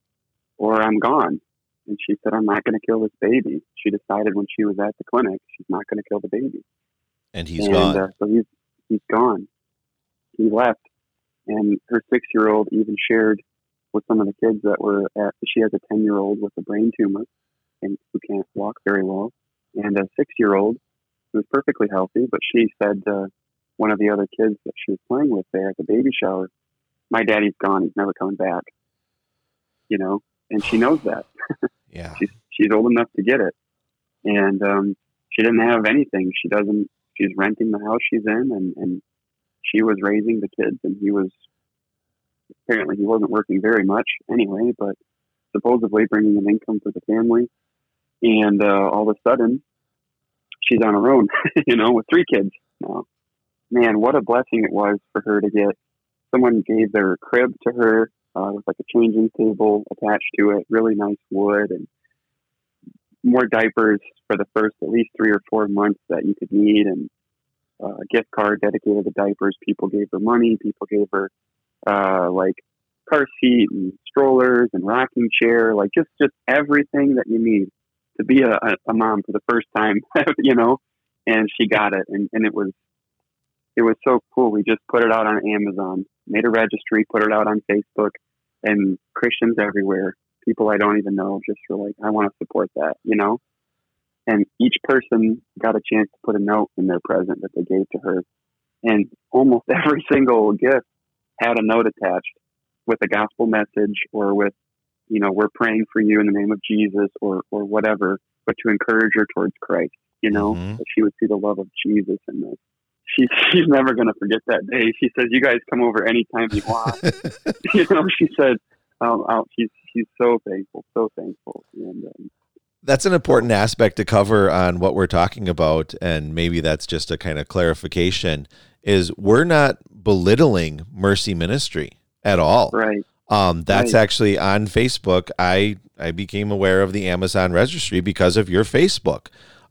or I'm gone. And she said, I'm not going to kill this baby. She decided when she was at the clinic, she's not going to kill the baby. And he's and, gone. Uh, so he's, he's gone. He left. And her six year old even shared with some of the kids that were at, she has a 10 year old with a brain tumor and who can't walk very well. And a six year old who's perfectly healthy, but she said, uh, one of the other kids that she was playing with there at the baby shower, my daddy's gone. He's never coming back. You know, and she knows that yeah. she's she's old enough to get it, and um, she didn't have anything. She doesn't. She's renting the house she's in, and and she was raising the kids, and he was apparently he wasn't working very much anyway, but supposedly bringing an income for the family. And uh, all of a sudden, she's on her own, you know, with three kids now. Man, what a blessing it was for her to get. Someone gave their crib to her uh, with like a changing table attached to it, really nice wood, and more diapers for the first at least three or four months that you could need, and a gift card dedicated to diapers. People gave her money. People gave her uh, like car seat and strollers and rocking chair, like just just everything that you need to be a, a, a mom for the first time, you know. And she got it, and, and it was it was so cool. We just put it out on Amazon, made a registry, put it out on Facebook, and Christians everywhere, people I don't even know, just were like, I want to support that, you know? And each person got a chance to put a note in their present that they gave to her. And almost every single gift had a note attached with a gospel message or with, you know, we're praying for you in the name of Jesus or, or whatever, but to encourage her towards Christ, you know, Mhm. that she would see the love of Jesus in this. She's, she's never going to forget that day. She says, you guys come over anytime you want. you know, she said, um, she's, she's so thankful, so thankful. And, um, That's an important aspect to cover on what we're talking about, and maybe that's just a kind of clarification. Is we're not belittling mercy ministry at all. right. Um, that's Right. actually on Facebook. I I became aware of the Amazon registry because of your Facebook.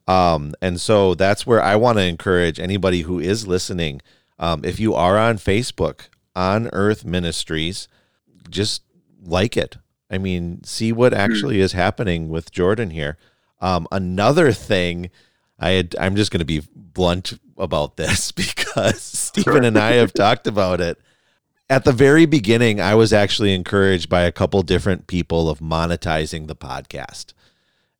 Um, and so that's where I want to encourage anybody who is listening. Um, if you are on Facebook, on Earth Ministries, just like it. I mean, see what actually is happening with Jordan here. Um, another thing, I had, I'm just going to be blunt about this because Stephen and I have talked about it. At the very beginning, I was actually encouraged by a couple different people of monetizing the podcast,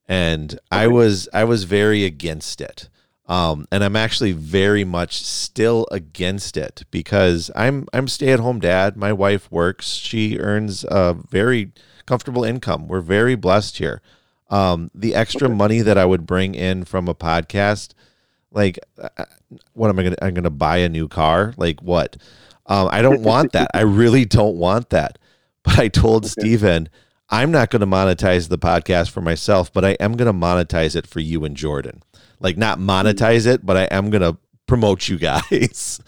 and I was I was very against it. Um, and I'm actually very much still against it because I'm I'm stay at home dad. My wife works; she earns a very comfortable income. We're very blessed here. Um, the extra Okay. money that I would bring in from a podcast, like, uh, what am I gonna? I'm gonna buy a new car. Like what? Um, I don't want that. I really don't want that. But I told Okay. Steven, I'm not going to monetize the podcast for myself, but I am going to monetize it for you and Jordan. Like not monetize it, but I am going to promote you guys.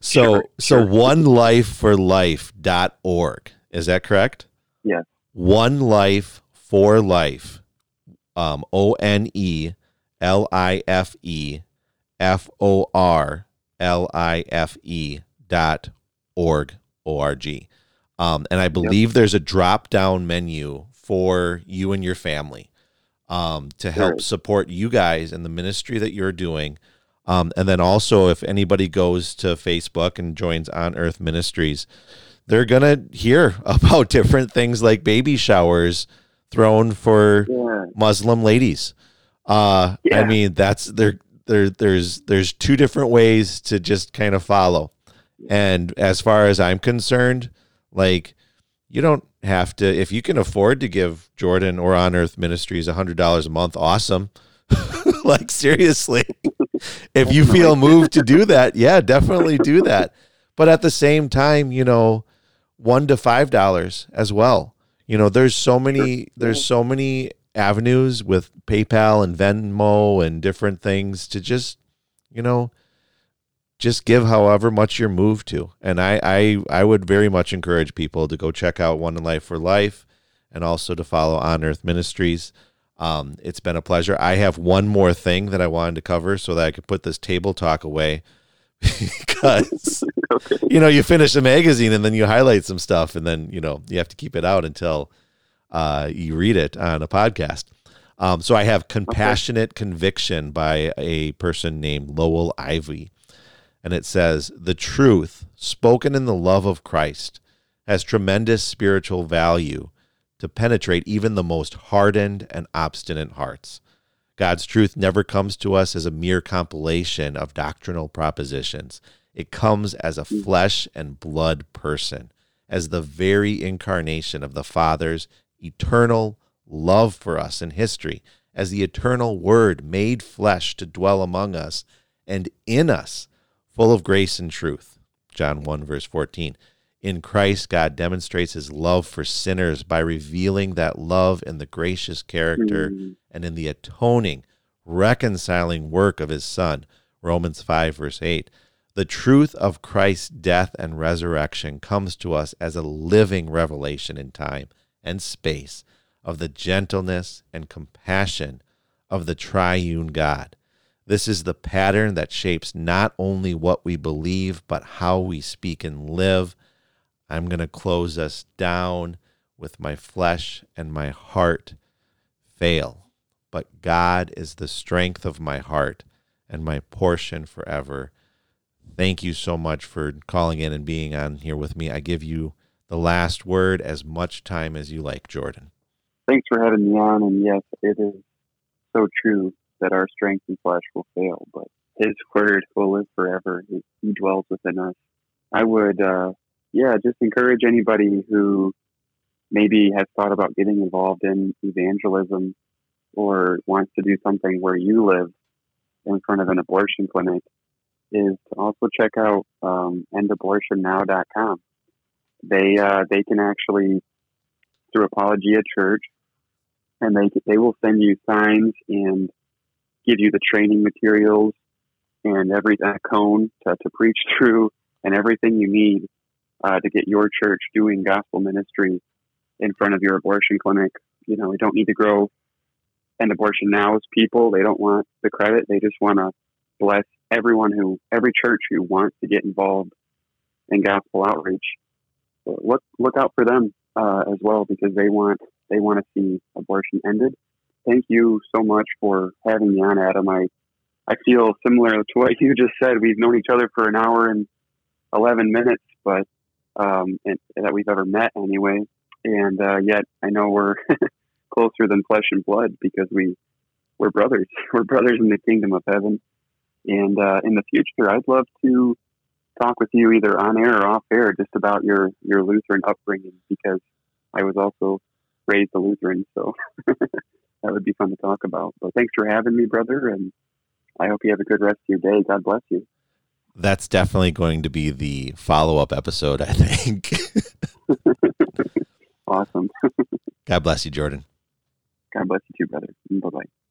So Sure, so sure. one life for life.org. Is that correct? Yes. One life for life. Um O N E L I F E F O R L I F E dot org O R G. Um, and I believe there's a drop down menu for you and your family um, to help support you guys in the ministry that you're doing. Um, and then also, if anybody goes to Facebook and joins On Earth Ministries, they're going to hear about different things like baby showers thrown for Yeah. Muslim ladies. Uh, I mean, that's there. There, there's there's two different ways to just kind of follow. And as far as I'm concerned, like you don't have to if you can afford to give Jordan or On Earth Ministries a hundred dollars a month, awesome. like seriously, if you feel moved to do that, yeah, definitely do that. But at the same time, you know, one to five dollars as well. You know, there's so many there's so many avenues with PayPal and Venmo and different things to just, you know, just give however much you're moved to. And I, I I would very much encourage people to go check out One in Life for Life and also to follow On Earth Ministries. Um, it's been a pleasure. I have one more thing that I wanted to cover so that I could put this table talk away because Okay. you know you finish a magazine and then you highlight some stuff and then you know you have to keep it out until uh, you read it on a podcast. Um, so I have compassionate conviction by a person named Lowell Ivy, and it says the truth spoken in the love of Christ has tremendous spiritual value to penetrate even the most hardened and obstinate hearts. God's truth never comes to us as a mere compilation of doctrinal propositions. It comes as a flesh and blood person, as the very incarnation of the Father's eternal love for us in history, as the eternal Word made flesh to dwell among us and in us, full of grace and truth. John 1, verse 14. In Christ, God demonstrates his love for sinners by revealing that love in the gracious character Mm. and in the atoning, reconciling work of his Son. Romans 5, verse 8. The truth of Christ's death and resurrection comes to us as a living revelation in time and space of the gentleness and compassion of the triune God. This is the pattern that shapes not only what we believe, but how we speak and live. I'm going to close us down with my flesh and my heart fail, but God is the strength of my heart and my portion forever. Thank you so much for calling in and being on here with me. I give you the last word as much time as you like, Jordan. Thanks for having me on. And yes, it is so true that our strength and flesh will fail, but His word will live forever. He, dwells within us. I would, uh, yeah, just encourage anybody who maybe has thought about getting involved in evangelism or wants to do something where you live in front of an abortion clinic is to also check out um, endabortionnow.com. They uh, they can actually through Apologia Church, and they they will send you signs and give you the training materials and every a cone to, to preach through and everything you need uh, to get your church doing gospel ministry in front of your abortion clinic. You know, we don't need to grow end abortion now now's people. They don't want the credit. They just want to bless everyone who, every church who wants to get involved in gospel outreach. So look, look out for them uh, as well because they want they want to see abortion ended. Thank you so much for having me on, Adam. I I feel similar to what you just said. We've known each other for an hour and eleven minutes, but um, and, that we've ever met anyway. And uh, yet, I know we're closer than flesh and blood because we we're brothers. We're brothers in the kingdom of heaven. And uh, in the future, I'd love to talk with you either on air or off air just about your your Lutheran upbringing because I was also raised a Lutheran, so that would be fun to talk about. But thanks for having me, brother, and I hope you have a good rest of your day. God bless you. That's definitely going to be the follow up episode, I think. awesome. God bless you, Jordan. God bless you too, brother. Bye bye.